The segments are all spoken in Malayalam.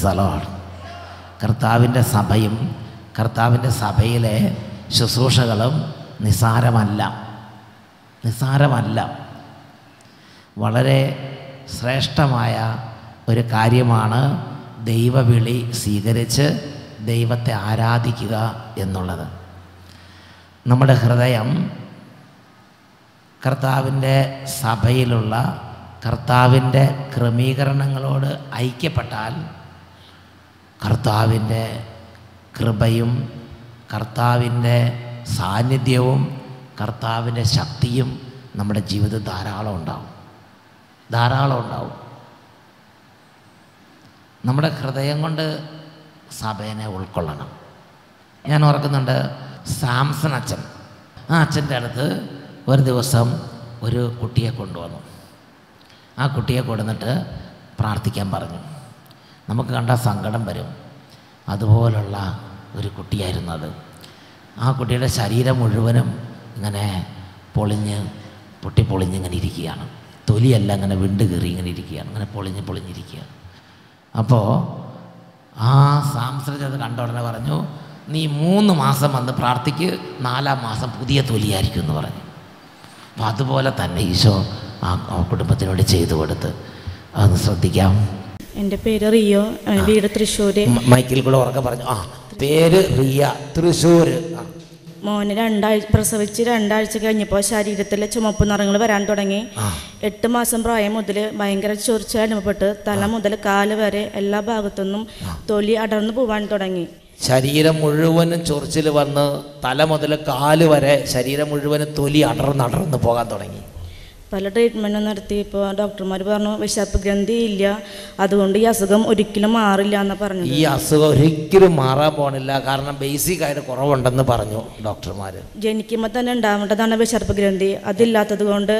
പ്രൈസലോൺ കർത്താവിന്റെ സഭയും കർത്താവിന്റെ സഭയിലെ ശുശ്രൂഷകളും നിസാരമല്ല. നിസാരമല്ല. വളരെ ശ്രേഷ്ഠമായ ഒരു കാര്യമാണ് ദൈവവിളി സ്വീകരിച്ച് ദൈവത്തെ ആരാധിക്കുക എന്നുള്ളത്. നമ്മുടെ ഹൃദയം കർത്താവിന്റെ സഭയിലുള്ള കർത്താവിന്റെ ക്രമീകരണങ്ങളോട് ഐക്യപ്പെട്ടാൽ കർത്താവിന്റെ കൃപയും കർത്താവിന്റെ സാന്നിധ്യവും കർത്താവിന്റെ ശക്തിയും നമ്മുടെ ജീവിതത്തിൽ ധാരാളം ഉണ്ടാവും. ധാരാളം ഉണ്ടാവും. നമ്മുടെ ഹൃദയം കൊണ്ട് സഭേനെ ഉൾക്കൊള്ളണം. ഞാൻ ഓർക്കുന്നുണ്ട് സാംസൺ അച്ഛൻ. ആ അച്ഛന്റെ അടുത്ത് ഒരു ദിവസം ഒരു കുട്ടിയെ കൊണ്ടുവന്നു. ആ കുട്ടിയെ കൊണ്ടുവന്നിട്ട് പ്രാർത്ഥിക്കാൻ പറഞ്ഞു. നമുക്ക് കണ്ട സങ്കടം വരും. അതുപോലുള്ള ഒരു കുട്ടിയായിരുന്നു അത്. ആ കുട്ടിയുടെ ശരീരം മുഴുവനും ഇങ്ങനെ പൊളിഞ്ഞ് പൊട്ടിപ്പൊളിഞ്ഞ് ഇങ്ങനെ ഇരിക്കുകയാണ്. തൊലിയല്ല ഇങ്ങനെ വിണ്ട് കയറി ഇങ്ങനെ ഇരിക്കുകയാണ്. ഇങ്ങനെ പൊളിഞ്ഞ് പൊളിഞ്ഞിരിക്കുകയാണ് അപ്പോൾ ആ സാംസ്കൃതി അത് കണ്ട ഉടനെ പറഞ്ഞു നീ മൂന്ന് മാസം വന്ന് പ്രാർത്ഥിക്ക് നാലാം മാസം പുതിയ തൊലിയായിരിക്കും എന്ന് പറഞ്ഞു. അപ്പോൾ അതുപോലെ തന്നെ ഈശോ ആ കുടുംബത്തിനോട് ചെയ്തു കൊടുത്ത് അതൊന്ന് ശ്രദ്ധിക്കാം. എന്റെ പേര് റിയോ വീട് തൃശ്ശൂര്. മൈക്കിൽ കൂടെ ഉറക്കെ പറഞ്ഞു. ആ പേര് റിയ തൃശ്ശൂര്. മോന് രണ്ടാഴ്ച പ്രസവിച്ച് രണ്ടാഴ്ച കഴിഞ്ഞപ്പോൾ ശരീരത്തിലെ ചുമപ്പ് നിറങ്ങൾ വരാൻ തുടങ്ങി. എട്ട് മാസം പ്രായം മുതൽ ഭയങ്കര ചൊറിച്ച അനുഭവപ്പെട്ട് തല മുതൽ കാൽ വരെ എല്ലാ ഭാഗത്തുനിന്നും തൊലി അടർന്നു പോവാൻ തുടങ്ങി. ശരീരം മുഴുവനും ചൊറിച്ചിൽ വന്ന് തല മുതൽ കാൽ വരെ ശരീരം മുഴുവനും തൊലി അടർന്ന് അടർന്ന് പോകാൻ തുടങ്ങി. പല ട്രീറ്റ്മെന്റും നടത്തി. ഇപ്പോൾ ഡോക്ടർമാർ പറഞ്ഞു വിശപ്പ് ഗ്രന്ഥി ഇല്ല അതുകൊണ്ട് ഈ അസുഖം ഒരിക്കലും മാറില്ല എന്ന് പറഞ്ഞു ഈ അസുഖം ഒരിക്കലും മാറാൻ പോണില്ല. കാരണം ബേസിക് ആയിട്ട് കുറവുണ്ടെന്ന് പറഞ്ഞു ഡോക്ടർമാർ ജനിക്കുമ്പോൾ തന്നെ ഉണ്ടാവേണ്ടതാണ് വിശപ്പ് ഗ്രന്ഥി. അതില്ലാത്തത് കൊണ്ട്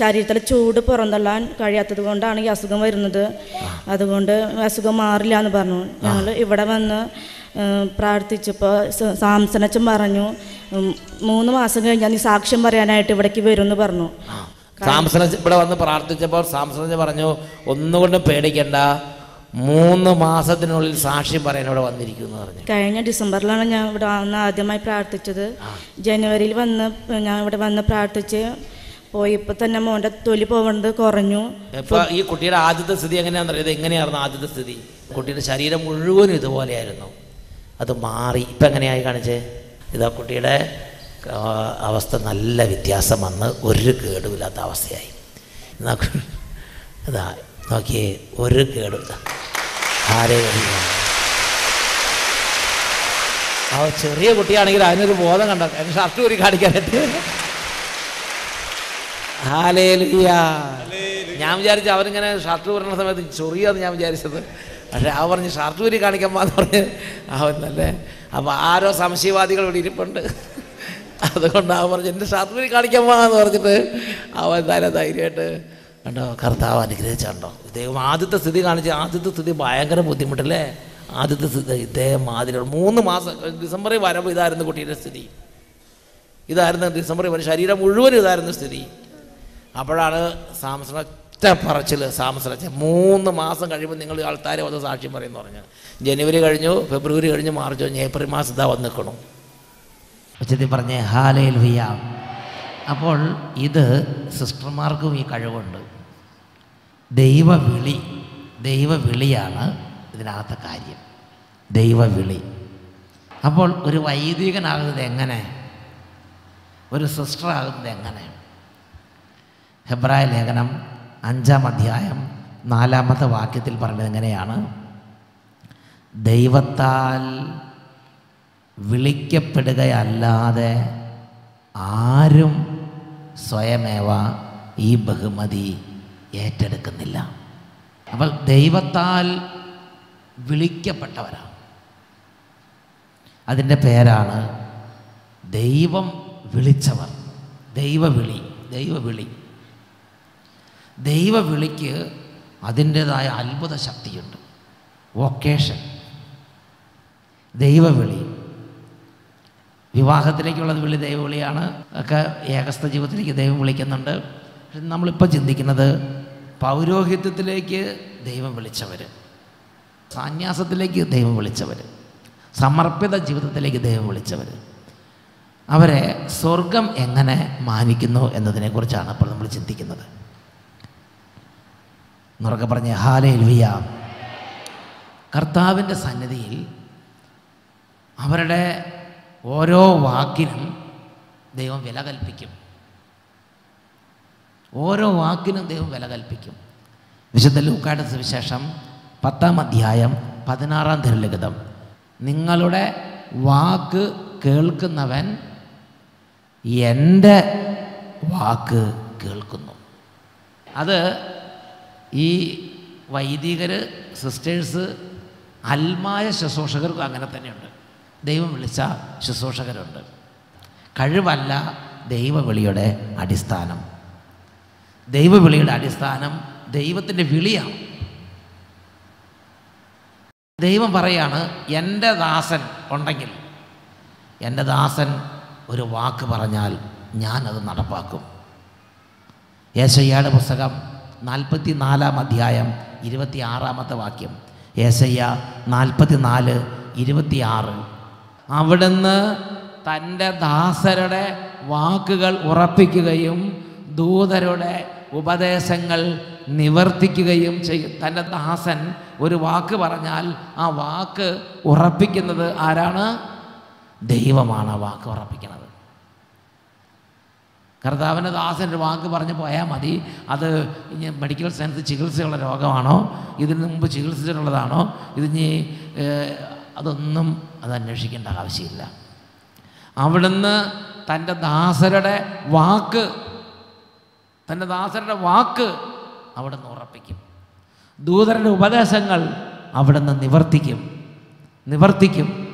ശരീരത്തിലെ ചൂട് പുറന്തള്ളാൻ കഴിയാത്തത് കൊണ്ടാണ് ഈ അസുഖം വരുന്നത്. അതുകൊണ്ട് അസുഖം മാറില്ല എന്ന് പറഞ്ഞു. ഞങ്ങൾ ഇവിടെ വന്ന് പ്രാർത്ഥിച്ചപ്പോൾ സാംസനച്ചൻ പറഞ്ഞു മൂന്ന് മാസം കഴിഞ്ഞാൽ നീ സാക്ഷ്യം പറയാനായിട്ട് ഇവിടേക്ക് വരുമെന്ന് പറഞ്ഞു. സാംസൺ ഇവിടെ വന്ന് പ്രാർത്ഥിച്ചപ്പോൾ സാംസൺ പറഞ്ഞു ഒന്നുകൊണ്ടും പേടിക്കണ്ട. മൂന്ന് മാസത്തിനുള്ളിൽ സാക്ഷ്യം പറയാൻ ഇവിടെ വന്നിരിക്കുന്നു പറഞ്ഞു. കഴിഞ്ഞ ഡിസംബറിലാണ് ഞാൻ ഇവിടെ വന്ന് ആദ്യമായി പ്രാർത്ഥിച്ചത്. ജനുവരിയിൽ വന്ന് ഞാൻ ഇവിടെ വന്ന് പ്രാർത്ഥിച്ച് പോയി ഇപ്പൊ തന്നെ മോന്റെ തൊലി പോകേണ്ടത് കുറഞ്ഞു. ഇപ്പൊ ഈ കുട്ടിയുടെ ആദ്യത്തെ സ്ഥിതി എങ്ങനെയാണെന്ന് അറിയാം? എങ്ങനെയായിരുന്നു ആദ്യത്തെ സ്ഥിതി? കുട്ടിയുടെ ശരീരം മുഴുവനും ഇതുപോലെയായിരുന്നു. അത് മാറി. ഇപ്പൊ എങ്ങനെയായി കാണിച്ചേ? ഇതാ കുട്ടിയുടെ അവസ്ഥ നല്ല വ്യത്യാസം വന്ന് ഒരു കേടുമില്ലാത്ത അവസ്ഥയായി. ഇതാ നോക്കിയേ ഒരു കേടുമില്ല ആരെ ആ ചെറിയ കുട്ടിയാണെങ്കിൽ അതിനൊരു ബോധം കണ്ട അതിന് ഷർട്ട് കൂടി കാണിക്കാനായിട്ട്. ഞാൻ വിചാരിച്ചു അവരിങ്ങനെ ഷർട്ട് ഊരുന്ന സമയത്ത് ചൊറിയാന്ന് ഞാൻ വിചാരിച്ചത്. പക്ഷെ അവ പറഞ്ഞ് ഷർട്ട് കൂടി കാണിക്കാൻ പോകാന്ന് പറഞ്ഞ് അവൻ നല്ല അപ്പോൾ ആരോ സംശയവാദികൾ ഇവിടെ ഇരിപ്പുണ്ട്. അതുകൊണ്ട് അവൻ പറഞ്ഞു എന്റെ ഷർട്ട് കാണിക്കാൻ പോകാന്ന് പറഞ്ഞിട്ട് അവൻ നല്ല ധൈര്യമായിട്ട് കണ്ടോ കർത്താവ് അനുഗ്രഹിച്ചുണ്ടോ? ഇദ്ദേഹം ആദ്യത്തെ സ്ഥിതി കാണിച്ച് ആദ്യത്തെ സ്ഥിതി ഭയങ്കര ബുദ്ധിമുട്ടല്ലേ? ആദ്യത്തെ സ്ഥിതി ഇദ്ദേഹം മാതിരി മൂന്ന് മാസം ഡിസംബറിൽ വരുമ്പോൾ ഇതായിരുന്നു കുട്ടിയുടെ സ്ഥിതി. ഇതായിരുന്നു ഡിസംബറിൽ വരും ശരീരം മുഴുവൻ ഇതായിരുന്നു സ്ഥിതി. അപ്പോഴാണ് സാംസണ ഒറ്റ പറച്ചിൽ സാംസൺ മൂന്ന് മാസം കഴിയുമ്പോൾ നിങ്ങൾ ആൾക്കാരെ വന്ന് സാക്ഷ്യം പറയുമെന്ന് പറഞ്ഞു. ജനുവരി കഴിഞ്ഞു ഫെബ്രുവരി കഴിഞ്ഞു മാർച്ച് കഴിഞ്ഞു ഏപ്രിൽ മാസം ഇതാ വന്ന് ഉച്ചത്തിൽ പറഞ്ഞേ ഹാലയിൽ വിയ അപ്പോൾ ഇത് സിസ്റ്റർമാർക്കും ഈ കഴിവുണ്ട്. ദൈവവിളി ദൈവവിളിയാണ് ഇതിനകത്തെ കാര്യം. ദൈവവിളി. അപ്പോൾ ഒരു വൈദികനാകുന്നത് എങ്ങനെ? ഒരു സിസ്റ്റർ ആകുന്നത് എങ്ങനെ? ഹെബ്രായ ലേഖനം അഞ്ചാം അധ്യായം നാലാമത്തെ വാക്യത്തിൽ പറഞ്ഞത് എങ്ങനെയാണ്? ദൈവത്താൽ വിളിക്കപ്പെടുകയല്ലാതെ ആരും സ്വയമേവ ഈ ബഹുമതി ഏറ്റെടുക്കുന്നില്ല. അപ്പോൾ ദൈവത്താൽ വിളിക്കപ്പെട്ടവരാണ്. അതിന്റെ പേരാണ് ദൈവം വിളിച്ചവർ. ദൈവവിളി ദൈവവിളി. ദൈവവിളിക്ക് അതിന്റേതായ അത്ഭുത ശക്തിയുണ്ട്. വൊക്കേഷൻ. ദൈവവിളി. വിവാഹത്തിലേക്കുള്ളത് വിളി ദൈവവിളിയാണ്. ഒക്കെ ഏകസ്ഥ ജീവിതത്തിലേക്ക് ദൈവം വിളിക്കുന്നുണ്ട്. നമ്മളിപ്പോൾ ചിന്തിക്കുന്നത് പൗരോഹിത്യത്തിലേക്ക് ദൈവം വിളിച്ചവർ സന്യാസത്തിലേക്ക് ദൈവം വിളിച്ചവർ സമർപ്പിത ജീവിതത്തിലേക്ക് ദൈവം വിളിച്ചവർ അവരെ സ്വർഗം എങ്ങനെ മാനിക്കുന്നു എന്നതിനെക്കുറിച്ചാണ് ഇപ്പോൾ നമ്മൾ ചിന്തിക്കുന്നത്. എന്നുറക്കെ പറഞ്ഞ ഹാലേ ലുയ കർത്താവിന്റെ സന്നിധിയിൽ അവരുടെ ഓരോ വാക്കിനും ദൈവം വില കൽപ്പിക്കും. ഓരോ വാക്കിനും ദൈവം വില കൽപ്പിക്കും. വിശുദ്ധ ലൂക്കായുടെ സുവിശേഷം പത്താം അധ്യായം പതിനാറാം തിരുലിഖിതം. നിങ്ങളുടെ വാക്ക് കേൾക്കുന്നവൻ എന്റെ വാക്ക് കേൾക്കുന്നു. അത് ഈ വൈദികർ സിസ്റ്റേഴ്സ് അൽമായ ശുശ്രൂഷകർക്കും അങ്ങനെ തന്നെയുണ്ട്. ദൈവം വിളിച്ച ശുശ്രൂഷകരുണ്ട്. കഴിവല്ല ദൈവവിളിയുടെ അടിസ്ഥാനം. ദൈവവിളിയുടെ അടിസ്ഥാനം ദൈവത്തിന്റെ വിളിയാണ്. ദൈവം പറയാണ് എന്റെ ദാസൻ ഉണ്ടെങ്കിൽ എന്റെ ദാസൻ ഒരു വാക്ക് പറഞ്ഞാൽ ഞാനത് നടപ്പാക്കും. യേശയ്യയുടെ പുസ്തകം നാൽപ്പത്തി നാലാം അധ്യായം ഇരുപത്തി ആറാമത്തെ വാക്യം. യേശയ്യ നാൽപ്പത്തി നാല് ഇരുപത്തിയാറ് അവിടുന്ന് തന്റെ ദാസരുടെ വാക്കുകൾ ഉറപ്പിക്കുകയും ദൂതരുടെ ഉപദേശങ്ങൾ നിവർത്തിക്കുകയും ചെയ്യും. തന്റെ ദാസൻ ഒരു വാക്ക് പറഞ്ഞാൽ ആ വാക്ക് ഉറപ്പിക്കുന്നത് ആരാണ്? ദൈവമാണ് ആ വാക്ക് ഉറപ്പിക്കുന്നത്. കർത്താവിന്റെ ദാസന്റെ വാക്ക് പറഞ്ഞ് പോയാൽ മതി. അത് ഇനി മെഡിക്കൽ സയൻസ് ചികിത്സയുള്ള രോഗമാണോ? ഇതിന് മുമ്പ് ചികിത്സിച്ചിട്ടുള്ളതാണോ? ഇതിനി അതൊന്നും അത് അന്വേഷിക്കേണ്ട ആവശ്യമില്ല. അവിടുന്ന് തന്റെ ദാസരുടെ വാക്ക് തന്റെ ദാസരുടെ വാക്ക് അവിടുന്ന് ഉറപ്പിക്കും. ദൂതരുടെ ഉപദേശങ്ങൾ അവിടുന്ന് നിവർത്തിക്കും. നിവർത്തിക്കും.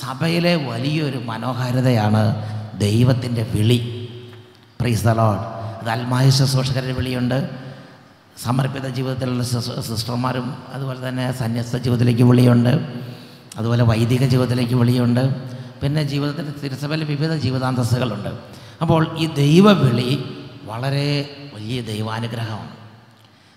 സഭയിലെ വലിയൊരു മനോഹാരിതയാണ് ദൈവത്തിന്റെ വിളി. പ്രീസ് ദലോഡ് ലോഡ് അത് അൽമായ ശുശ്രൂഷകരുടെ വിളിയുണ്ട്. സമർപ്പിത ജീവിതത്തിലുള്ള സിസ്റ്റർമാരും അതുപോലെ തന്നെ സന്യസ്ത ജീവിതത്തിലേക്ക് വിളിയുണ്ട്. അതുപോലെ വൈദിക ജീവിതത്തിലേക്ക് വിളിയുണ്ട്. പിന്നെ ജീവിതത്തിന്റെ തിരുസഭയിൽ വിവിധ ജീവിതാന്തസ്സുകളുണ്ട്. അപ്പോൾ ഈ ദൈവവിളി വളരെ വലിയ ദൈവാനുഗ്രഹമാണ്.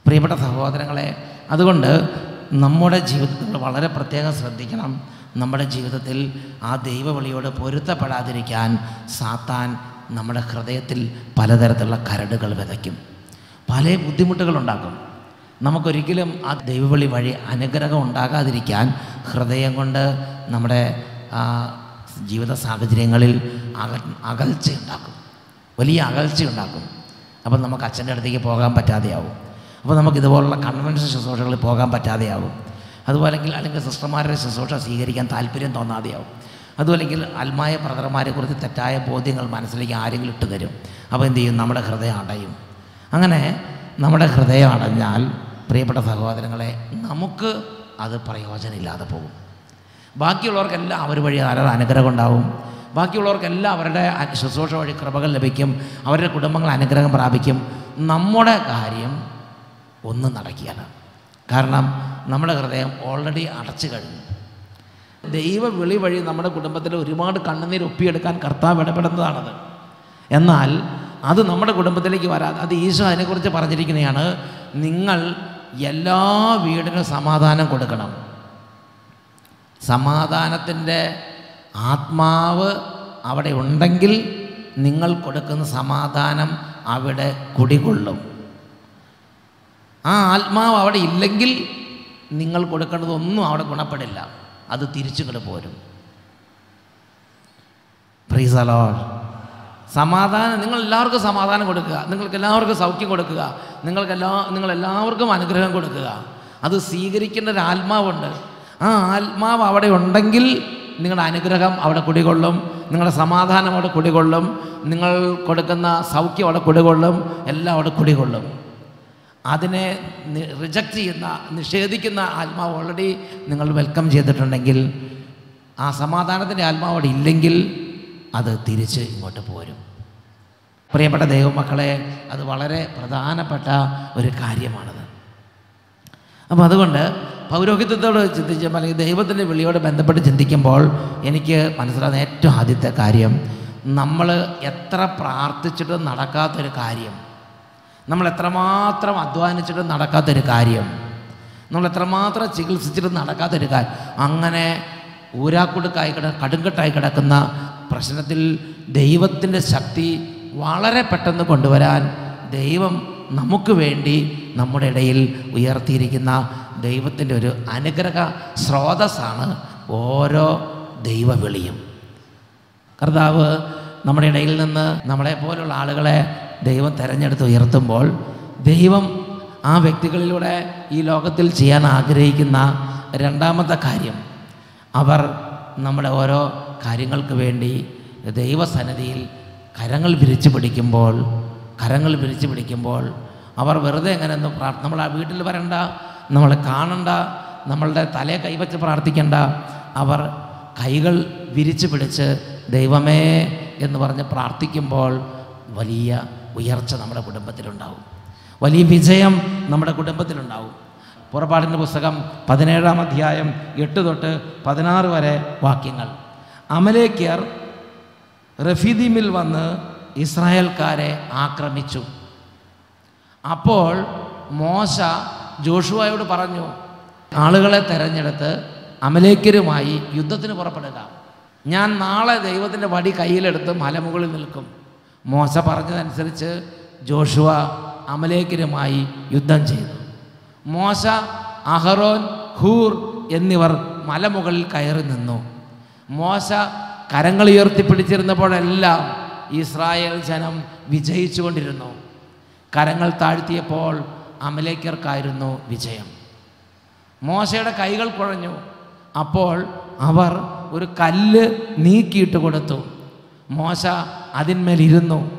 പ്രിയപ്പെട്ട സഹോദരങ്ങളെ അതുകൊണ്ട് നമ്മുടെ ജീവിതത്തിൽ വളരെ പ്രത്യേകം ശ്രദ്ധിക്കണം. നമ്മുടെ ജീവിതത്തിൽ ആ ദൈവവിളിയോട് പൊരുത്തപ്പെടാതിരിക്കാൻ സാത്താൻ നമ്മുടെ ഹൃദയത്തിൽ പലതരത്തിലുള്ള കരടുകൾ വിതയ്ക്കും. പല ബുദ്ധിമുട്ടുകളുണ്ടാക്കും നമുക്കൊരിക്കലും ആ ദൈവവിളി വഴി അനുഗ്രഹം ഉണ്ടാകാതിരിക്കാൻ ഹൃദയം കൊണ്ട് നമ്മുടെ ജീവിത സാഹചര്യങ്ങളിൽ അക അകൽച്ച ഉണ്ടാക്കും. വലിയ അകൽച്ച ഉണ്ടാക്കും. അപ്പം നമുക്ക് അച്ഛന്റെ അടുത്തേക്ക് പോകാൻ പറ്റാതെയാവും. അപ്പോൾ നമുക്ക് ഇതുപോലുള്ള കൺവെൻഷൻ ശുശ്രൂഷകളിൽ പോകാൻ പറ്റാതെയാവും. അതുപോലെ അല്ലെങ്കിൽ സിസ്റ്റർമാരുടെ ശുശ്രൂഷ സ്വീകരിക്കാൻ താല്പര്യം തോന്നാതെയാവും. അതുമല്ലെങ്കിൽ അൽമായ കുറിച്ച് തെറ്റായ ബോധ്യങ്ങൾ മനസ്സിലേക്ക് ആരെങ്കിലും ഇട്ട് തരും അപ്പോൾ എന്ത് ചെയ്യും? നമ്മുടെ ഹൃദയം അടയും. അങ്ങനെ നമ്മുടെ ഹൃദയം അടഞ്ഞാൽ പ്രിയപ്പെട്ട സഹോദരങ്ങളെ നമുക്ക് അത് പ്രയോജനമില്ലാതെ പോകും. ബാക്കിയുള്ളവർക്കെല്ലാം അവർ വഴി ധാരാളം അനുഗ്രഹം ഉണ്ടാവും. ബാക്കിയുള്ളവർക്കെല്ലാം അവരുടെ ശുശ്രൂഷ വഴി കൃപകൾ ലഭിക്കും. അവരുടെ കുടുംബങ്ങൾ അനുഗ്രഹം പ്രാപിക്കും. നമ്മുടെ കാര്യം ഒന്നും നടക്കുകയാണ്. കാരണം നമ്മുടെ ഹൃദയം ഓൾറെഡി അടച്ചു കഴിഞ്ഞു. ദൈവ വിളി വഴി നമ്മുടെ കുടുംബത്തിൽ ഒരുപാട് കണ്ണുനീർ ഒപ്പിയെടുക്കാൻ കർത്താവ് ഇടപെടുന്നതാണത്. എന്നാൽ അത് നമ്മുടെ കുടുംബത്തിലേക്ക് വരാതെ അത് ഈശോ അതിനെക്കുറിച്ച് പറഞ്ഞിരിക്കുന്നതാണ് നിങ്ങൾ എല്ലാ വീടിനും സമാധാനം കൊടുക്കണം. സമാധാനത്തിന്റെ ആത്മാവ് അവിടെ ഉണ്ടെങ്കിൽ നിങ്ങൾ കൊടുക്കുന്ന സമാധാനം അവിടെ കുടികൊള്ളും. ആ ആത്മാവ് അവിടെ ഇല്ലെങ്കിൽ നിങ്ങൾ കൊടുക്കേണ്ടതൊന്നും അവിടെ ഗുണപ്പെടില്ല. അത് തിരിച്ചു പോരും. പ്രീസ് അലോഡ് സമാധാനം നിങ്ങൾ എല്ലാവർക്കും സമാധാനം കൊടുക്കുക. നിങ്ങൾക്ക് എല്ലാവർക്കും സൗഖ്യം കൊടുക്കുക. നിങ്ങൾക്കെല്ലാ നിങ്ങൾ എല്ലാവർക്കും അനുഗ്രഹം കൊടുക്കുക. അത് സ്വീകരിക്കേണ്ട ഒരു ആത്മാവുണ്ട് ആ ആത്മാവ് അവിടെ ഉണ്ടെങ്കിൽ നിങ്ങളുടെ അനുഗ്രഹം അവിടെ കുടികൊള്ളും. നിങ്ങളുടെ സമാധാനം അവിടെ കുടികൊള്ളും. നിങ്ങൾ കൊടുക്കുന്ന സൗഖ്യം അവിടെ കുടികൊള്ളും. എല്ലാം അവിടെ കുടികൊള്ളും. അതിനെ റിജക്റ്റ് ചെയ്യുന്ന നിഷേധിക്കുന്ന ആത്മാവ് ഓൾറെഡി നിങ്ങൾ വെൽക്കം ചെയ്തിട്ടുണ്ടെങ്കിൽ ആ സമാധാനത്തിന്റെ ആത്മാവ് അവിടെ ഇല്ലെങ്കിൽ അത് തിരിച്ച് ഇങ്ങോട്ട് പോരും. പ്രിയപ്പെട്ട ദൈവമക്കളെ അത് വളരെ പ്രധാനപ്പെട്ട ഒരു കാര്യമാണത്. അപ്പോൾ അതുകൊണ്ട് പൗരോഹിത്യത്തോട് ചിന്തിച്ചപ്പോൾ അല്ലെങ്കിൽ ദൈവത്തിന്റെ വിളിയോട് ബന്ധപ്പെട്ട് ചിന്തിക്കുമ്പോൾ എനിക്ക് മനസ്സിലാകുന്ന ഏറ്റവും ആദ്യത്തെ കാര്യം നമ്മൾ എത്ര പ്രാർത്ഥിച്ചിട്ടും നടക്കാത്തൊരു കാര്യം നമ്മൾ എത്രമാത്രം അധ്വാനിച്ചിട്ടും നടക്കാത്തൊരു കാര്യം നമ്മൾ എത്രമാത്രം ചികിത്സിച്ചിട്ട് നടക്കാത്തൊരു കാര്യം അങ്ങനെ ഊരാക്കുടുക്കായി കിട കടുങ്കട്ടായി കിടക്കുന്ന പ്രശ്നത്തിൽ ദൈവത്തിന്റെ ശക്തി വളരെ പെട്ടെന്ന് കൊണ്ടുവരാൻ ദൈവം നമുക്ക് വേണ്ടി നമ്മുടെ ഇടയിൽ ഉയർത്തിയിരിക്കുന്ന ദൈവത്തിന്റെ ഒരു അനുഗ്രഹ സ്രോതസ്സാണ് ഓരോ ദൈവവിളിയും. കർത്താവ് നമ്മുടെ ഇടയിൽ നിന്ന് നമ്മളെ പോലുള്ള ആളുകളെ ദൈവം തിരഞ്ഞെടുത്ത് ഉയർത്തുമ്പോൾ ദൈവം ആ വ്യക്തികളിലൂടെ ഈ ലോകത്തിൽ ചെയ്യാൻ ആഗ്രഹിക്കുന്ന രണ്ടാമത്തെ കാര്യം അവർ നമ്മുടെ ഓരോ കാര്യങ്ങൾക്ക് വേണ്ടി ദൈവസന്നിധിയിൽ കരങ്ങൾ വിരിച്ചു പിടിക്കുമ്പോൾ കരങ്ങൾ വിരിച്ചു പിടിക്കുമ്പോൾ അവർ വെറുതെ എങ്ങനെ ഒന്ന് നമ്മൾ ആ വീട്ടിൽ വരണ്ട നമ്മളെ കാണണ്ട നമ്മളുടെ തലയെ കൈവച്ച് പ്രാർത്ഥിക്കണ്ട. അവർ കൈകൾ വിരിച്ചു പിടിച്ച് ദൈവമേ എന്ന് പറഞ്ഞ് പ്രാർത്ഥിക്കുമ്പോൾ വലിയ ഉയർച്ച നമ്മുടെ കുടുംബത്തിലുണ്ടാവും. വലിയ വിജയം നമ്മുടെ കുടുംബത്തിലുണ്ടാവും. പുറപ്പാടിന്റെ പുസ്തകം പതിനേഴാം അധ്യായം എട്ട് തൊട്ട് പതിനാറ് വരെ വാക്യങ്ങൾ. അമലേക്യർ റഫീദീമിൽ വന്ന് ഇസ്രായേൽക്കാരെ ആക്രമിച്ചു. അപ്പോൾ മോശ ജോഷുവായോട് പറഞ്ഞു ആളുകളെ തെരഞ്ഞെടുത്ത് അമലേക്കരുമായി യുദ്ധത്തിന് പുറപ്പെടുക. ഞാൻ നാളെ ദൈവത്തിന്റെ വടി കയ്യിലെടുത്ത് മലമുകളിൽ നിൽക്കും. മോശ പറഞ്ഞതനുസരിച്ച് ജോഷുവ അമലേക്കരുമായി യുദ്ധം ചെയ്തു. മോശ അഹറോൻ ഹൂർ എന്നിവർ മലമുകളിൽ കയറി നിന്നു. മോശ കരങ്ങൾ ഉയർത്തിപ്പിടിച്ചിരുന്നപ്പോഴെല്ലാം ഇസ്രായേൽ ജനം വിജയിച്ചുകൊണ്ടിരുന്നു. കരങ്ങൾ താഴ്ത്തിയപ്പോൾ അമലേക്കർക്കായിരുന്നു വിജയം. മോശയുടെ കൈകൾ കുഴഞ്ഞു. അപ്പോൾ അവർ ഒരു കല്ല് നീക്കിയിട്ട് കൊടുത്തു. മോശ അതിന്മേലിരുന്നു.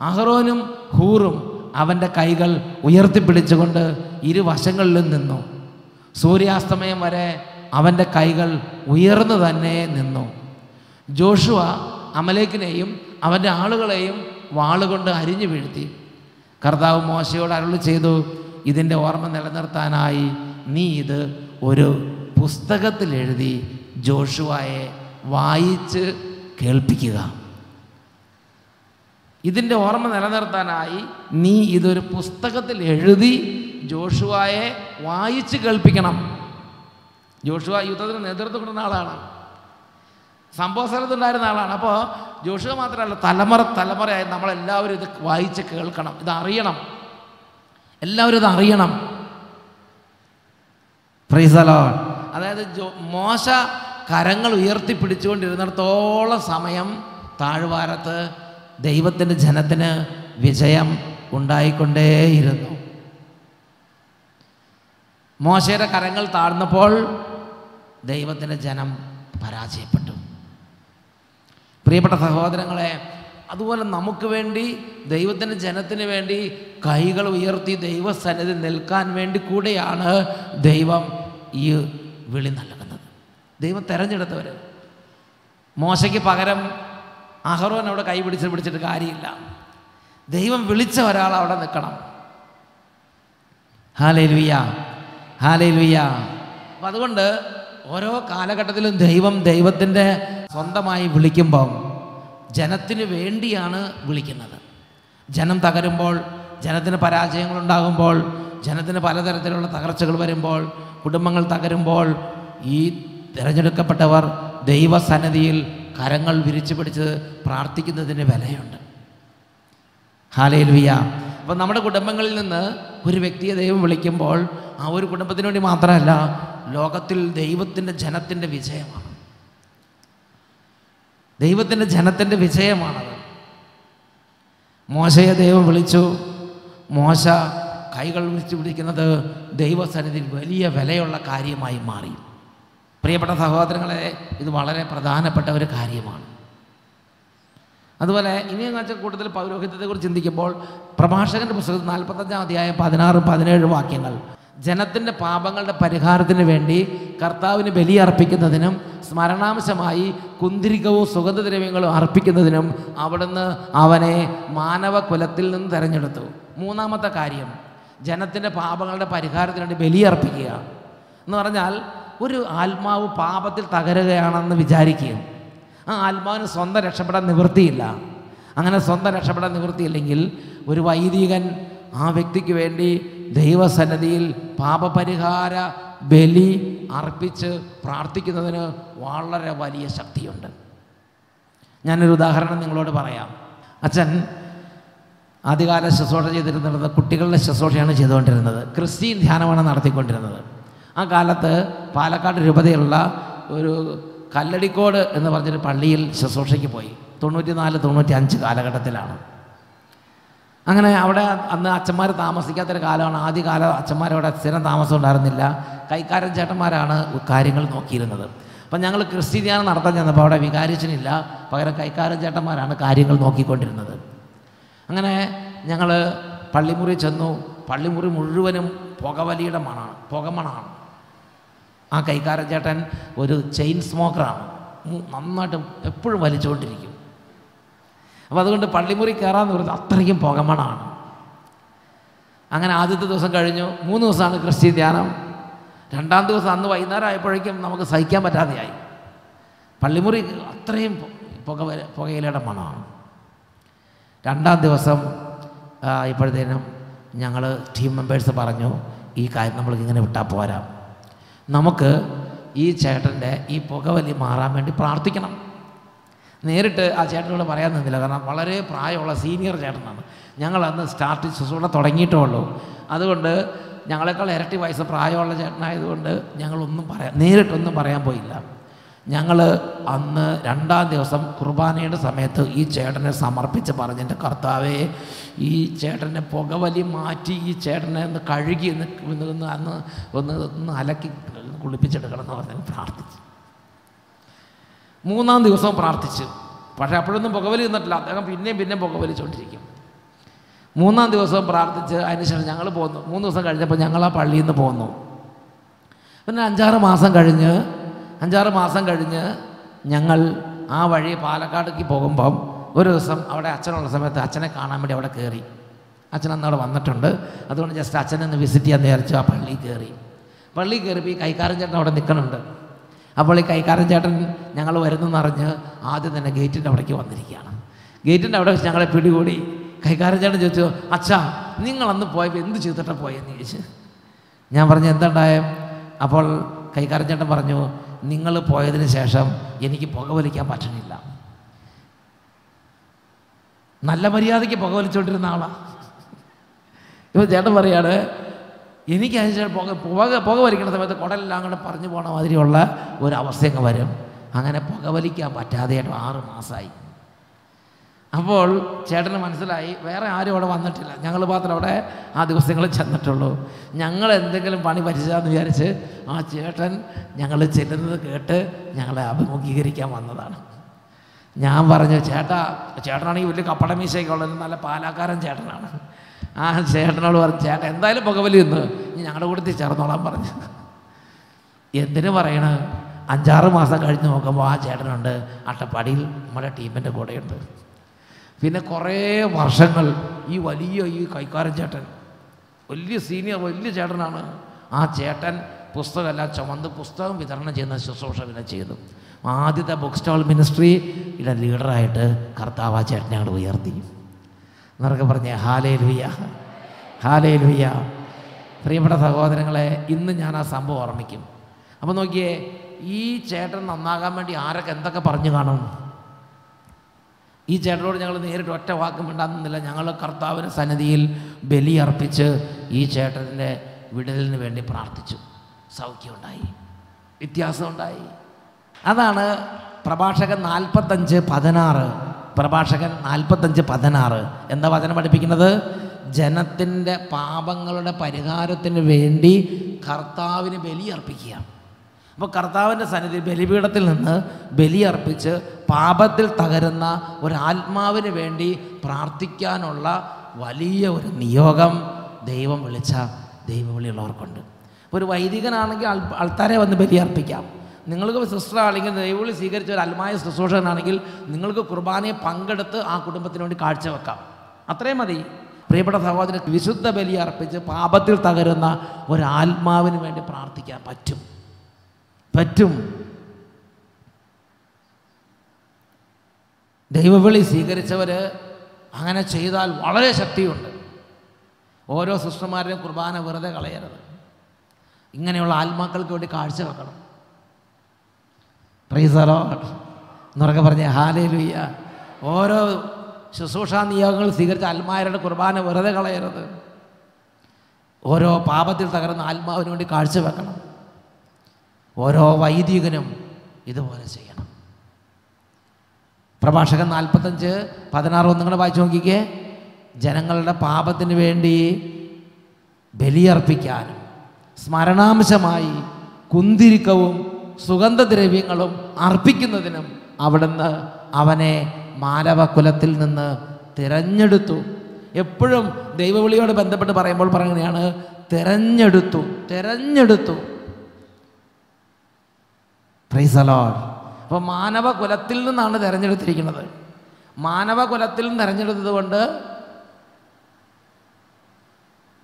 അഹ്റോനും ഹൂറും അവന്റെ കൈകൾ ഉയർത്തിപ്പിടിച്ചുകൊണ്ട് ഇരുവശങ്ങളിലും നിന്നു. സൂര്യാസ്തമയം വരെ അവന്റെ കൈകൾ ഉയർന്നു തന്നെ നിന്നു. ജോഷുവ അമലേക്കിനെയും അവന്റെ ആളുകളെയും വാളുകൊണ്ട് അരിഞ്ഞു വീഴ്ത്തി. കർത്താവ് മോശയോട് അരുൾ ചെയ്തു ഇതിന്റെ ഓർമ്മ നിലനിർത്താനായി നീ ഇത് ഒരു പുസ്തകത്തിൽ എഴുതി ജോഷുവായെ വായിച്ച് കേൾപ്പിക്കുക. ഇതിന്റെ ഓർമ്മ നിലനിർത്താനായി നീ ഇതൊരു പുസ്തകത്തിൽ എഴുതി ജോഷുവായെ വായിച്ച് കേൾപ്പിക്കണം. ജോഷുവ യുദ്ധത്തിന് നേതൃത്വം കൊടുക്കുന്ന ആളാണ്. സംഭവ സ്ഥലത്തുണ്ടായിരുന്ന ആളാണ്. അപ്പോൾ ജോഷുവ മാത്രമല്ല തലമുറ തലമുറയായി നമ്മളെല്ലാവരും ഇത് വായിച്ച് കേൾക്കണം. ഇത് അറിയണം. എല്ലാവരും ഇത് അറിയണം. ഫ്രീസലോ അതായത് മോശ കരങ്ങൾ ഉയർത്തിപ്പിടിച്ചുകൊണ്ടിരുന്നിടത്തോളം സമയം താഴ്വാരത്ത് ദൈവത്തിന്റെ ജനത്തിന് വിജയം ഉണ്ടായിക്കൊണ്ടേയിരുന്നു. മോശയുടെ കരങ്ങൾ താഴ്ന്നപ്പോൾ ദൈവത്തിന്റെ ജനം പരാജയപ്പെട്ടു. പ്രിയപ്പെട്ട സഹോദരങ്ങളെ അതുപോലെ നമുക്ക് വേണ്ടി ദൈവത്തിന്റെ ജനത്തിന് വേണ്ടി കൈകൾ ഉയർത്തി ദൈവസന്നിധി നിൽക്കാൻ വേണ്ടി കൂടെയാണ് ദൈവം ഈ വിളി നൽകുന്നത്. ദൈവം തെരഞ്ഞെടുത്തവർ മോശയ്ക്ക് പകരം അഹറോൻ അവിടെ കൈ പിടിച്ച് പിടിച്ചിട്ട് കാര്യമില്ല. ദൈവം വിളിച്ച ഒരാൾ അവിടെ നിൽക്കണം. ഹാലേ ലുയ്യ ഹാലേ ലുയ്യ അപ്പം അതുകൊണ്ട് ഓരോ കാലഘട്ടത്തിലും ദൈവം ദൈവത്തിന്റെ സ്വന്തമായി വിളിക്കുമ്പോൾ ജനത്തിന് വേണ്ടിയാണ് വിളിക്കുന്നത്. ജനം തകരുമ്പോൾ ജനത്തിന് പരാജയങ്ങളുണ്ടാകുമ്പോൾ ജനത്തിന് പലതരത്തിലുള്ള തകർച്ചകൾ വരുമ്പോൾ കുടുംബങ്ങൾ തകരുമ്പോൾ ഈ തിരഞ്ഞെടുക്കപ്പെട്ടവർ ദൈവസന്നിധിയിൽ കരങ്ങൾ വിരിച്ചു പിടിച്ച് പ്രാർത്ഥിക്കുന്നതിന് വിലയുണ്ട്. ഹാലയിലുയ്യ അപ്പം നമ്മുടെ കുടുംബങ്ങളിൽ നിന്ന് ഒരു വ്യക്തിയെ ദൈവം വിളിക്കുമ്പോൾ ആ ഒരു കുടുംബത്തിന് വേണ്ടി മാത്രമല്ല ലോകത്തിൽ ദൈവത്തിന്റെ ജനത്തിന്റെ വിജയമാണ്. ദൈവത്തിന്റെ ജനത്തിന്റെ വിജയമാണത്. മോശയെ ദൈവം വിളിച്ചു. മോശ കൈകൾ വിളിച്ചു പിടിക്കുന്നത് ദൈവസന്നിധിയിൽ വലിയ വിലയുള്ള കാര്യമായി മാറി. പ്രിയപ്പെട്ട സഹോദരങ്ങളെ ഇത് വളരെ പ്രധാനപ്പെട്ട ഒരു കാര്യമാണ്. അതുപോലെ ഇനി വെച്ചാൽ കൂടുതൽ പൗരോഹിത്യത്തെക്കുറിച്ച് ചിന്തിക്കുമ്പോൾ പ്രഭാഷകന്റെ പുസ്തകത്തിൽ നാൽപ്പത്തഞ്ചാം അധ്യായം പതിനാറ് പതിനേഴ് വാക്യങ്ങൾ. ജനത്തിന്റെ പാപങ്ങളുടെ പരിഹാരത്തിന് വേണ്ടി കർത്താവിന് ബലിയർപ്പിക്കുന്നതിനും സ്മരണാംശമായി കുന്തിരികവും സുഗന്ധദ്രവ്യങ്ങളും അർപ്പിക്കുന്നതിനും അവിടുന്ന് അവനെ മാനവ കുലത്തിൽ നിന്ന് തിരഞ്ഞെടുത്തു. മൂന്നാമത്തെ കാര്യം ജനത്തിന്റെ പാപങ്ങളുടെ പരിഹാരത്തിന് വേണ്ടി ബലിയർപ്പിക്കുക എന്ന് പറഞ്ഞാൽ ഒരു ആത്മാവ് പാപത്തിൽ തകരുകയാണെന്ന് വിചാരിക്കുക ആ ആത്മാവിന് സ്വന്തം രക്ഷപ്പെടാൻ നിവൃത്തിയില്ല. അങ്ങനെ സ്വന്തം രക്ഷപ്പെടാൻ നിവൃത്തിയില്ലെങ്കിൽ ഒരു വൈദികൻ ആ വ്യക്തിക്ക് വേണ്ടി ദൈവസന്നദ്ധിയിൽ പാപപരിഹാര ബലി അർപ്പിച്ച് പ്രാർത്ഥിക്കുന്നതിന് വളരെ വലിയ ശക്തിയുണ്ട്. ഞാനൊരു ഉദാഹരണം നിങ്ങളോട് പറയാം. അച്ഛൻ ആദ്യകാല ശുശ്രൂഷ ചെയ്തിരുന്നത് കുട്ടികളുടെ ശുശ്രൂഷയാണ് ചെയ്തുകൊണ്ടിരുന്നത്. ക്രിസ്ത്യൻ ധ്യാനമാണ് നടത്തിക്കൊണ്ടിരുന്നത്. ആ കാലത്ത് പാലക്കാട് രൂപതയുള്ള ഒരു കല്ലടിക്കോട് എന്ന് പറഞ്ഞൊരു പള്ളിയിൽ ശുശ്രൂഷയ്ക്ക് പോയി. തൊണ്ണൂറ്റി നാല് തൊണ്ണൂറ്റി അഞ്ച് കാലഘട്ടത്തിലാണ്. അങ്ങനെ അവിടെ അന്ന് അച്ഛന്മാർ താമസിക്കാത്തൊരു കാലമാണ്. ആദ്യകാല അച്ഛന്മാരവിടെ സ്ഥിരം താമസം ഉണ്ടായിരുന്നില്ല. കൈക്കാരൻ ചേട്ടന്മാരാണ് കാര്യങ്ങൾ നോക്കിയിരുന്നത്. അപ്പം ഞങ്ങൾ ക്രിസ്ത്യധ്യാനം നടത്താൻ ചെന്നപ്പോൾ അവിടെ വികാരിച്ചനില്ല. പകരം കൈക്കാരൻ ചേട്ടന്മാരാണ് കാര്യങ്ങൾ നോക്കിക്കൊണ്ടിരുന്നത്. അങ്ങനെ ഞങ്ങൾ പള്ളിമുറി ചെന്നു. പള്ളിമുറി മുഴുവനും പുകവലിയുടെ മണാണ് പുകമണാണ്. ആ കൈക്കാരൻ ചേട്ടൻ ഒരു ചെയിൻ സ്മോക്കറാണ്. നന്നായിട്ട് എപ്പോഴും വലിച്ചുകൊണ്ടിരിക്കും. അപ്പോൾ അതുകൊണ്ട് പള്ളിമുറി കയറാന്ന് പറയുന്നത് അത്രയ്ക്കും പുകമണാണ് അങ്ങനെ ആദ്യത്തെ ദിവസം കഴിഞ്ഞു. മൂന്ന് ദിവസമാണ് ക്രിസ്ത്യൻ ധ്യാനം. രണ്ടാം ദിവസം അന്ന് വൈകുന്നേരം ആയപ്പോഴേക്കും നമുക്ക് സഹിക്കാൻ പറ്റാതെയായി. പള്ളിമുറി അത്രയും പുക പുകയിലയുടെ മണമാണ്. രണ്ടാം ദിവസം ഇപ്പോഴത്തേനും ഞങ്ങൾ ടീം മെമ്പേഴ്സ് പറഞ്ഞു ഈ കാര്യം നമ്മൾക്ക് ഇങ്ങനെ വിട്ടാൽ പോരാ. നമുക്ക് ഈ ചേട്ടന്റെ ഈ പുകവലി മാറാൻ വേണ്ടി പ്രാർത്ഥിക്കണം. നേരിട്ട് ആ ചേട്ടനോട് പറയാൻ നിന്നില്ല. കാരണം വളരെ പ്രായമുള്ള സീനിയർ ചേട്ടനാണ്. ഞങ്ങൾ അന്ന് സ്റ്റാർട്ട് ശുശ്രൂഷ തുടങ്ങിയിട്ടേ ഉള്ളൂ. അതുകൊണ്ട് ഞങ്ങളെക്കാൾ ഇരട്ടി വയസ്സ് പ്രായമുള്ള ചേട്ടനായതുകൊണ്ട് ഞങ്ങളൊന്നും പറയാം നേരിട്ടൊന്നും പറയാൻ പോയില്ല. ഞങ്ങൾ അന്ന് രണ്ടാം ദിവസം കുർബാനയുടെ സമയത്ത് ഈ ചേട്ടനെ സമർപ്പിച്ച് പറഞ്ഞിട്ട് കർത്താവേ ഈ ചേട്ടനെ പുകവലി മാറ്റി ഈ ചേട്ടനെ ഒന്ന് കഴുകി ഒന്ന് ഒന്ന് അന്ന് ഒന്ന് ഒന്ന് അലക്കി കുളിപ്പിച്ചെടുക്കണം എന്ന് പറഞ്ഞ് പ്രാർത്ഥിച്ചു. മൂന്നാം ദിവസം പ്രാർത്ഥിച്ചു. പക്ഷേ അപ്പോഴൊന്നും പുകവലി നിന്നിട്ടില്ല. അദ്ദേഹം പിന്നെയും പിന്നെയും പുകവലിച്ചുകൊണ്ടിരിക്കും. മൂന്നാം ദിവസം പ്രാർത്ഥിച്ച് അതിനുശേഷം ഞങ്ങൾ പോന്നു. മൂന്ന് ദിവസം കഴിഞ്ഞപ്പോൾ ഞങ്ങൾ ആ പള്ളിയിൽ നിന്ന് പോന്നു. പിന്നെ അഞ്ചാറ് മാസം കഴിഞ്ഞ് അഞ്ചാറ് മാസം കഴിഞ്ഞ് ഞങ്ങൾ ആ വഴി പാലക്കാടേക്ക് പോകുമ്പം ഒരു ദിവസം അവിടെ അച്ഛനുള്ള സമയത്ത് അച്ഛനെ കാണാൻ വേണ്ടി അവിടെ കയറി. അച്ഛൻ അന്ന് വന്നിട്ടുണ്ട്. അതുകൊണ്ട് ജസ്റ്റ് അച്ഛനെ ഒന്ന് വിസിറ്റ് ചെയ്യാൻ നേരിച്ചു ആ പള്ളിയിൽ കയറി. പള്ളിയിൽ കയറി ഈ കൈക്കാരൻ ചേട്ടൻ അവിടെ നിൽക്കണുണ്ട്. അപ്പോൾ ഈ കൈക്കാരൻ ചേട്ടൻ ഞങ്ങൾ വരുന്നെന്ന് അറിഞ്ഞ് ആദ്യം തന്നെ ഗേറ്റിന്റെ അവിടേക്ക് വന്നിരിക്കുകയാണ്. ഗേറ്റിന്റെ അവിടെ വെച്ച് ഞങ്ങളെ പിടികൂടി. കൈക്കാരൻ ചേട്ടൻ ചോദിച്ചു അച്ഛാ നിങ്ങൾ അന്ന് പോയപ്പോൾ എന്ത് ചെയ്തിട്ടാണ് പോയെന്ന് ചോദിച്ചു? ഞാൻ പറഞ്ഞു എന്തുണ്ടായ അപ്പോൾ കൈക്കാരൻ ചേട്ടൻ പറഞ്ഞു നിങ്ങൾ പോയതിന് ശേഷം എനിക്ക് പുകവലിക്കാൻ പറ്റണില്ല. നല്ല മര്യാദയ്ക്ക് പുകവലിച്ചുകൊണ്ടിരുന്ന ആളാണ് ഇപ്പോൾ ചേട്ടൻ പറയാണ് എനിക്ക് അതിന് പുക പുക പുക വലിക്കുന്ന സമയത്ത് കുടലെല്ലാം കൂടെ പറഞ്ഞു പോണ മാതിരിയുള്ള ഒരു അവസ്ഥയൊക്കെ വരും. അങ്ങനെ പുകവലിക്കാൻ പറ്റാതെയായിട്ട് ആറ് മാസമായി അപ്പോൾ ചേട്ടന് മനസ്സിലായി വേറെ ആരും അവിടെ വന്നിട്ടില്ല. ഞങ്ങൾ മാത്രം അവിടെ ആ ദിവസങ്ങളിൽ ചെന്നിട്ടുള്ളൂ. ഞങ്ങൾ എന്തെങ്കിലും പണി പറ്റിച്ചാന്ന് വിചാരിച്ച് ആ ചേട്ടൻ ഞങ്ങൾ ചെല്ലുന്നത് കേട്ട് ഞങ്ങളെ അഭിമുഖീകരിക്കാൻ വന്നതാണ്. ഞാൻ പറഞ്ഞു ചേട്ടാ ചേട്ടനാണെങ്കിൽ വലിയ കപ്പടമീശയൊക്കെ ഉള്ളത്. നല്ല പാലാക്കാരൻ ചേട്ടനാണ്. ആ ചേട്ടനോട് പറഞ്ഞു ചേട്ടൻ എന്തായാലും പുകവലി ഇന്ന്. ഇനി ഞങ്ങളുടെ കൂട്ടത്തിൽ ചേർന്നോളാൻ പറഞ്ഞു. എന്തിനു പറയണ? അഞ്ചാറ് മാസം കഴിഞ്ഞ് നോക്കുമ്പോൾ ആ ചേട്ടനുണ്ട് അട്ടപ്പാടിയിൽ നമ്മുടെ ടീമിന്റെ കൂടെയുണ്ട്. പിന്നെ കുറേ വർഷങ്ങൾ ഈ വലിയ ഈ കൈക്കാരൻ ചേട്ടൻ വലിയ സീനിയർ വലിയ ചേട്ടനാണ്. ആ ചേട്ടൻ പുസ്തകമല്ല ചുമന്ന് പുസ്തകം വിതരണം ചെയ്യുന്ന ശുശ്രൂഷ പിന്നെ ചെയ്തു. ആദ്യത്തെ ബുക്ക് സ്റ്റാൾ മിനിസ്ട്രിയുടെ ലീഡറായിട്ട് കർത്താവ് ആ ചേട്ടനെ അങ്ങോട്ട് ഉയർത്തി. എന്നൊക്കെ പറഞ്ഞേ ഹാലേ ലുയ്യ ഹാലേ ലുയ്യ പ്രിയപ്പെട്ട സഹോദരങ്ങളെ ഇന്ന് ഞാൻ ആ സംഭവം ഓർമ്മിക്കും. അപ്പോൾ നോക്കിയേ ഈ ചേട്ടൻ നന്നാകാൻ വേണ്ടി ആരൊക്കെ എന്തൊക്കെ പറഞ്ഞു കാണും? ഈ ചേട്ടനോട് ഞങ്ങൾ നേരിട്ട് ഒറ്റ വാക്കും മിണ്ടാകുന്നില്ല ഞങ്ങൾ കർത്താവിന് സന്നിധിയിൽ ബലി അർപ്പിച്ച് ഈ ചേട്ടന്റെ വിടലിന് വേണ്ടി പ്രാർത്ഥിച്ചു. സൗഖ്യമുണ്ടായി വ്യത്യാസമുണ്ടായി അതാണ് പ്രഭാഷകൻ നാൽപ്പത്തഞ്ച് പതിനാറ്. പ്രഭാഷകൻ നാൽപ്പത്തഞ്ച് പതിനാറ്. എന്താ വചനം പഠിപ്പിക്കുന്നത്? ജനത്തിന്റെ പാപങ്ങളുടെ പരിഹാരത്തിന് വേണ്ടി കർത്താവിന് ബലിയർപ്പിക്കുക. അപ്പോൾ കർത്താവിന്റെ സന്നിധി ബലിപീഠത്തിൽ നിന്ന് ബലിയർപ്പിച്ച് പാപത്തിൽ തകരുന്ന ഒരു ആത്മാവിന് വേണ്ടി പ്രാർത്ഥിക്കാനുള്ള വലിയ ഒരു നിയോഗം ദൈവം വിളിച്ച ദൈവവിളിയുള്ളവർക്കുണ്ട്. ഒരു വൈദികനാണെങ്കിൽ ആൾക്കാരെ വന്ന് ബലിയർപ്പിക്കാം. നിങ്ങൾക്ക് സിസ്റ്റർ അല്ലെങ്കിൽ ദൈവവിളി സ്വീകരിച്ച ഒരു അൽമായ ശുശ്രൂഷകനാണെങ്കിൽ നിങ്ങൾക്ക് കുർബാനയെ പങ്കെടുത്ത് ആ കുടുംബത്തിന് വേണ്ടി കാഴ്ചവെക്കാം അത്രയും മതി. പ്രിയപ്പെട്ട സഹോദരൻ വിശുദ്ധ ബലി അർപ്പിച്ച് പാപത്തിൽ തകരുന്ന ഒരാത്മാവിന് വേണ്ടി പ്രാർത്ഥിക്കാൻ പറ്റും. പറ്റും. ദൈവവിളി സ്വീകരിച്ചവർ അങ്ങനെ ചെയ്താൽ വളരെ ശക്തിയുണ്ട്. ഓരോ സിസ്റ്റർമാരുടെയും കുർബാന വെറുതെ കളയരുത്. ഇങ്ങനെയുള്ള ആത്മാക്കൾക്ക് വേണ്ടി കാഴ്ച വെക്കണം. പ്രൈസറോ എന്നൊക്കെ പറഞ്ഞ ഹാലേ ലുയ്യ ഓരോ ശുശ്രൂഷാ നിയോഗങ്ങൾ സ്വീകരിച്ച ആത്മാരുടെ കുർബാന വെറുതെ കളയരുത്. ഓരോ പാപത്തിൽ തകർന്ന ആത്മാവിന് വേണ്ടി കാഴ്ച വെക്കണം. ഓരോ വൈദികനും ഇതുപോലെ ചെയ്യണം. പ്രഭാഷകൻ നാൽപ്പത്തഞ്ച് പതിനാറ് ഒന്നുകൂടെ വായിച്ചു നോക്കിക്കേ. ജനങ്ങളുടെ പാപത്തിന് വേണ്ടി ബലിയർപ്പിക്കാനും സ്മരണാംശമായി കുന്തിരിക്കവും സുഗന്ധദ്രവ്യങ്ങളും അർപ്പിക്കുന്നതിനും അവിടുന്ന് അവനെ മാനവകുലത്തിൽ നിന്ന് തിരഞ്ഞെടുത്തു. എപ്പോഴും ദൈവവിളിയോട് ബന്ധപ്പെട്ട് പറയുമ്പോൾ പറയുകയാണ് തിരഞ്ഞെടുത്തു തിരഞ്ഞെടുത്തു. പ്രൈസലോഡ് അപ്പോൾ മാനവകുലത്തിൽ നിന്നാണ് തിരഞ്ഞെടുത്തിരിക്കുന്നത്. മാനവകുലത്തിൽ നിന്ന് തിരഞ്ഞെടുത്തത് കൊണ്ട്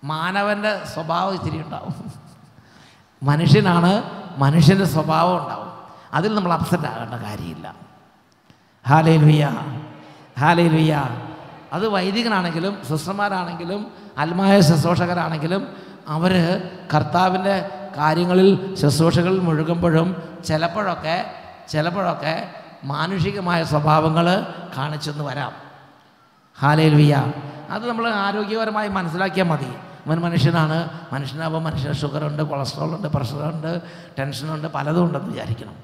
മാനവന്റെ സ്വഭാവം ഇത്തിരി ഉണ്ടാവും. മനുഷ്യനാണ് മനുഷ്യന്റെ സ്വഭാവം ഉണ്ടാവും. അതിൽ നമ്മൾ അപ്സെറ്റ് ആകേണ്ട കാര്യമില്ല. ഹാലേ ലുയ്യ ഹാലേ ലുയ്യ അത് വൈദികനാണെങ്കിലും സിസ്റ്റർമാരാണെങ്കിലും ആത്മായ ശുശ്രൂഷകരാണെങ്കിലും അവർ കർത്താവിന്റെ കാര്യങ്ങളിൽ ശുശ്രൂഷകളിൽ മുഴുകുമ്പോഴും ചിലപ്പോഴൊക്കെ ചിലപ്പോഴൊക്കെ മാനുഷികമായ സ്വഭാവങ്ങൾ കാണിച്ചെന്ന് വരാം. ഹാലേലുയ്യ അത് നമ്മൾ ആരോഗ്യപരമായി മനസ്സിലാക്കിയാൽ മതി. അവൻ മനുഷ്യനാണ്. മനുഷ്യനാകുമ്പോൾ മനുഷ്യന് ഷുഗറുണ്ട് കൊളസ്ട്രോൾ ഉണ്ട് പ്രഷറുണ്ട് ടെൻഷനുണ്ട് പലതും ഉണ്ടെന്ന് വിചാരിക്കണം.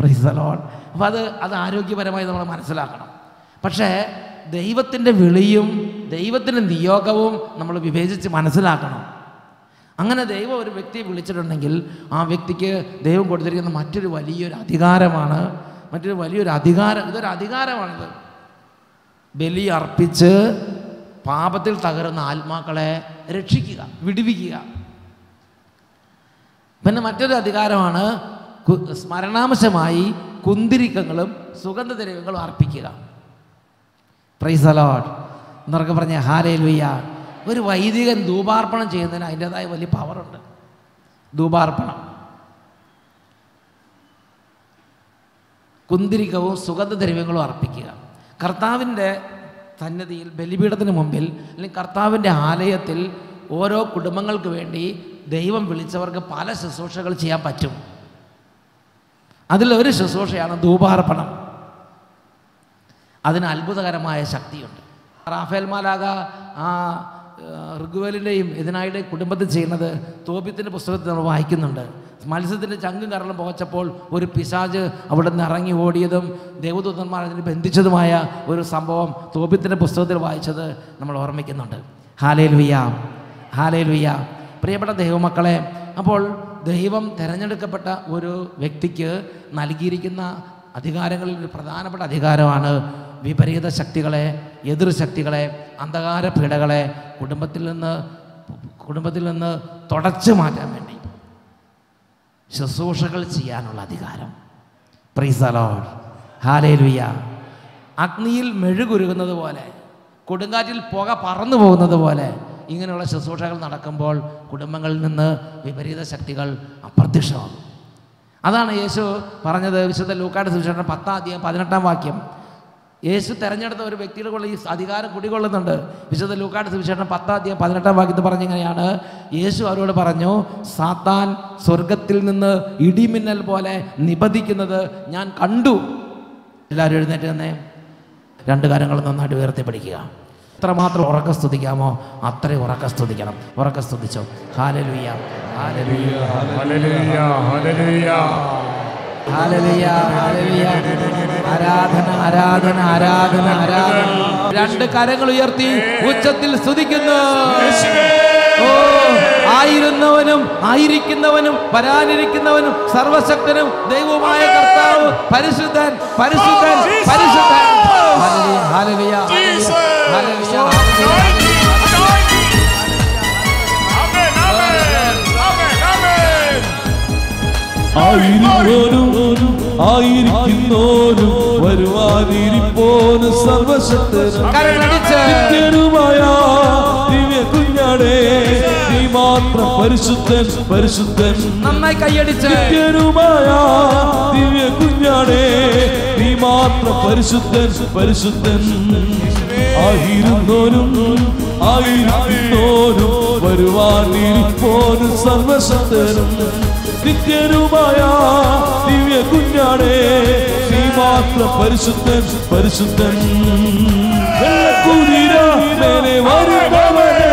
പ്രീസലോൺ. അപ്പോൾ അത് അത് ആരോഗ്യപരമായി നമ്മൾ മനസ്സിലാക്കണം. പക്ഷേ ദൈവത്തിന്റെ വിളിയും ദൈവത്തിന്റെ നിയോഗവും നമ്മൾ വിവേചിച്ച് മനസ്സിലാക്കണം. അങ്ങനെ ദൈവം ഒരു വ്യക്തിയെ വിളിച്ചിട്ടുണ്ടെങ്കിൽ ആ വ്യക്തിക്ക് ദൈവം കൊടുത്തിരിക്കുന്ന മറ്റൊരു വലിയൊരു അധികാരമാണ്. മറ്റൊരു വലിയൊരു അധികാരം ഇതൊരു അധികാരമാണിത്. ബലി അർപ്പിച്ച് പാപത്തിൽ തകരുന്ന ആത്മാക്കളെ രക്ഷിക്കുക വിടുവിക്കുക. പിന്നെ മറ്റൊരു അധികാരമാണ് സ്മരണാംശമായി കുന്തിരിക്കങ്ങളും സുഗന്ധദ്രവ്യങ്ങളും അർപ്പിക്കുക. പ്രൈസ് അലോട്ട് എന്നൊക്കെ പറഞ്ഞ വയ്യ ഒരു വൈദികൻ ധൂപാർപ്പണം ചെയ്യുന്നതിന് അതിന്റെതായ വലിയ പവറുണ്ട് ധൂപാർപ്പണം. കുന്തിരിക്കവും സുഗന്ധദ്രവ്യങ്ങളും അർപ്പിക്കുക. കർത്താവിന്റെ സന്നദ്ധിയിൽ ബലിപീഠത്തിന് മുമ്പിൽ അല്ലെങ്കിൽ കർത്താവിന്റെ ആലയത്തിൽ ഓരോ കുടുംബങ്ങൾക്ക് വേണ്ടി ദൈവം വിളിച്ചവർക്ക് പല ശുശ്രൂഷകൾ ചെയ്യാൻ പറ്റും. അതിലൊരു ശുശ്രൂഷയാണ് ധൂപാർപ്പണം. അതിന് അത്ഭുതകരമായ ശക്തിയുണ്ട്. റാഫേൽ മാലാക ആ ഋഗ്വേലിന്റെയും ഇതിനായിട്ട് കുടുംബത്തിൽ ചെയ്യുന്നത് തോപ്യത്തിന്റെ പുസ്തകത്തിൽ നമ്മൾ വായിക്കുന്നുണ്ട്. മത്സ്യത്തിന്റെ ചങ്കും കരളും പോച്ചപ്പോൾ ഒരു പിശാജ് അവിടെ നിന്ന് ഇറങ്ങി ഓടിയതും ദേവദൂതന്മാർ അതിന് ബന്ധിച്ചതുമായ ഒരു സംഭവം തോപ്യത്തിന്റെ പുസ്തകത്തിൽ വായിച്ചത് നമ്മൾ ഓർമ്മിക്കുന്നുണ്ട്. ഹാലേൽ വിയ വിയ പ്രിയപ്പെട്ട ദൈവമക്കളെ അപ്പോൾ ദൈവം തിരഞ്ഞെടുക്കപ്പെട്ട ഒരു വ്യക്തിക്ക് നൽകിയിരിക്കുന്ന അധികാരങ്ങളിൽ ഒരു പ്രധാനപ്പെട്ട അധികാരമാണ് വിപരീത ശക്തികളെ എതിർ ശക്തികളെ അന്ധകാര പീഡകളെ കുടുംബത്തിൽ നിന്ന് കുടുംബത്തിൽ നിന്ന് തുടച്ചു മാറ്റാൻ വേണ്ടി. ശുശ്രൂഷകൾ ചെയ്യാനുള്ള അധികാരം. പ്രീസലോൾ ഹാലേലുയ അഗ്നിയിൽ മെഴുകുരുകുന്നത് പോലെ കൊടുങ്കാറ്റിൽ പുക പറന്നു പോകുന്നത് പോലെ ഇങ്ങനെയുള്ള ശുശ്രൂഷകൾ നടക്കുമ്പോൾ കുടുംബങ്ങളിൽ നിന്ന് വിപരീത ശക്തികൾ അപ്രത്യക്ഷമാകും. അതാണ് യേശു പറഞ്ഞത് വിശുദ്ധ ലൂക്കാട് സുവിശേഷം പത്താം അധ്യായം പതിനെട്ടാം വാക്യം. യേശു തെരഞ്ഞെടുത്ത ഒരു വ്യക്തിയുടെ കൂടെ ഈ അധികാരം കുടികൊള്ളുന്നുണ്ട്. വിശുദ്ധ ലൂക്കാട് സുവിശേഷം പത്താം അധ്യായം പതിനെട്ടാം വാക്യത്തിൽ പറഞ്ഞിങ്ങനെയാണ്. യേശു അവരോട് പറഞ്ഞു സാത്താൻ സ്വർഗത്തിൽ നിന്ന് ഇടിമിന്നൽ പോലെ നിബന്ധിക്കുന്നത് ഞാൻ കണ്ടു. എല്ലാവരും എഴുന്നേറ്റ് തന്നെ രണ്ട് കാര്യങ്ങൾ നന്നായിട്ട് ഉയർത്തി പഠിക്കുക. എത്രമാത്രം ഉറക്ക സ്തുതിക്കാമോ അത്രയും ഉറക്ക സ്തുതിക്കണം. ഉറക്ക സ്തുതിച്ചോ. ഹാലലുയ്യ ഹാലലുയ്യ ഹാലലുയ്യ ഹാലലുയ്യ ആരാധന ആരാധന ആരാധന ആരാധന. രണ്ട് കരങ്ങൾ ഉയർത്തി ഉച്ചത്തിൽ സ്തുതിക്കുന്നു. ഓ ആയിരുന്നവനും ആയിരിക്കുന്നവനും വരാനിരിക്കുന്നവനും സർവശക്തനും ദൈവമായ കർത്താവ് പരിശുദ്ധൻ പരിശുദ്ധൻ പരിശുദ്ധൻ. ഹാലലിയ ഹാലലുയ്യ ആയിരുന്നോനും ആയിരിക്കുന്നോനും വരുവാനിരിപ്പോനും സർവശക്തനുമായ ദിവ്യ കുഞ്ഞാടേ നീ മാത്രം പരിശുദ്ധൻ പരിശുദ്ധൻ. നന്നായി കൈയടിച്ച്. നിത്യനുമായ ദിവ്യ കുഞ്ഞാടേ നീ മാത്രം പരിശുദ്ധൻ പരിശുദ്ധൻ. ആയിരുന്നോനും ആയിരിക്കുന്നോരും വരുവാനിരിപ്പോരും സർവശക്തനും നിത്യനുമായ ദിവ്യ കുഞ്ഞാടേ നീ മാത്രം പരിശുദ്ധൻ പരിശുദ്ധൻ. വെള്ളക്കുതിര മേലെ വരുന്നവനെ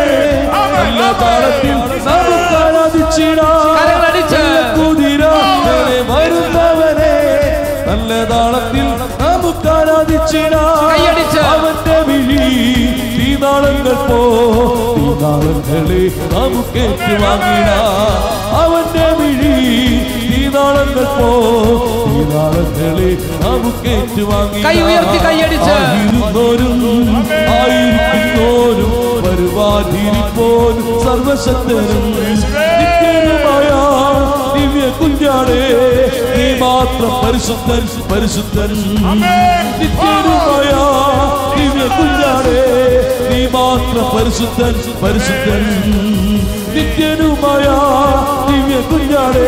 നല്ല താളത്തിൽ നമുക്ക് ആരാധിച്ചിടാം. കുതിര മേലെ വരുന്നവനെ നല്ല താളത്തിൽ നമുക്ക് ആരാധിച്ചിടാം അവന്റെ വിഴി തീനാളങ്ങൾ പോ തീനാളങ്ങളെ നമുക്കേറ്റു വാങ്ങിട അവന്റെ വിഴി ഈ പോ തീനാളങ്ങളെ നമുക്ക് വാങ്ങി കൈ ഉയർത്തി കൈയടിച്ച്. ആയിരുന്നോരും ആയിരിക്കുന്നോരും വരുവാതിരിപ്പോരും സർവശക്തരും ദിവ്യ കുഞ്ഞാടേ നീ മാത്രം പരിശുദ്ധൻ പരിശുദ്ധൻ. നിത്യനുമായ മാത്രം പരിശുദ്ധൻ പരിശുദ്ധൻ. നിത്യനുമായ ദിവ്യ കുഞ്ഞാടേ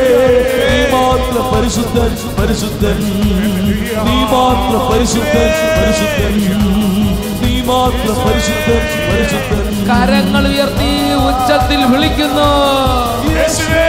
നീ മാത്രം പരിശുദ്ധൻ പരിശുദ്ധൻ. നീ മാത്രം പരിശുദ്ധൻ പരിശുദ്ധൻ. നീ മാത്രം പരിശുദ്ധൻ പരിശുദ്ധൻ. കരങ്ങൾ ഉയർത്തി ഉച്ചത്തിൽ വിളിക്കുന്നു. യേശുവേ.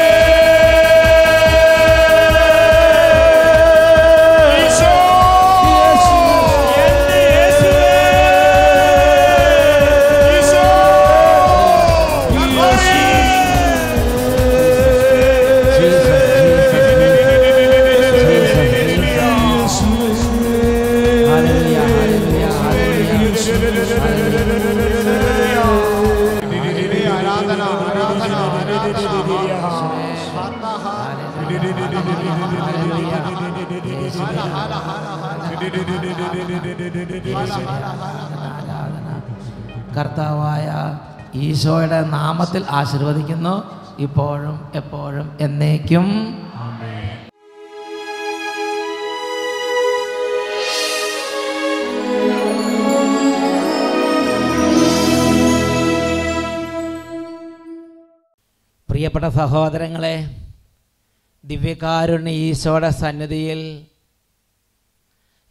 കർത്താവായ ഈശോയുടെ നാമത്തിൽ ആശീർവദിക്കുന്നു. ഇപ്പോഴും എപ്പോഴും എന്നേക്കും. പ്രിയപ്പെട്ട സഹോദരങ്ങളെ ദിവ്യകാരുണ്യ ഈശോയുടെ സന്നിധിയിൽ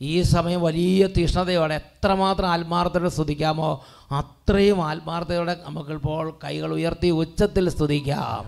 ഈ സമയം വലിയ തീഷ്ണതയോടെ എത്രമാത്രം ആത്മാർത്ഥയോടെ സ്തുതിക്കാമോ അത്രയും ആത്മാർത്ഥയോടെ നമുക്കിപ്പോൾ കൈകൾ ഉയർത്തി ഉച്ചത്തിൽ സ്തുതിക്കാം.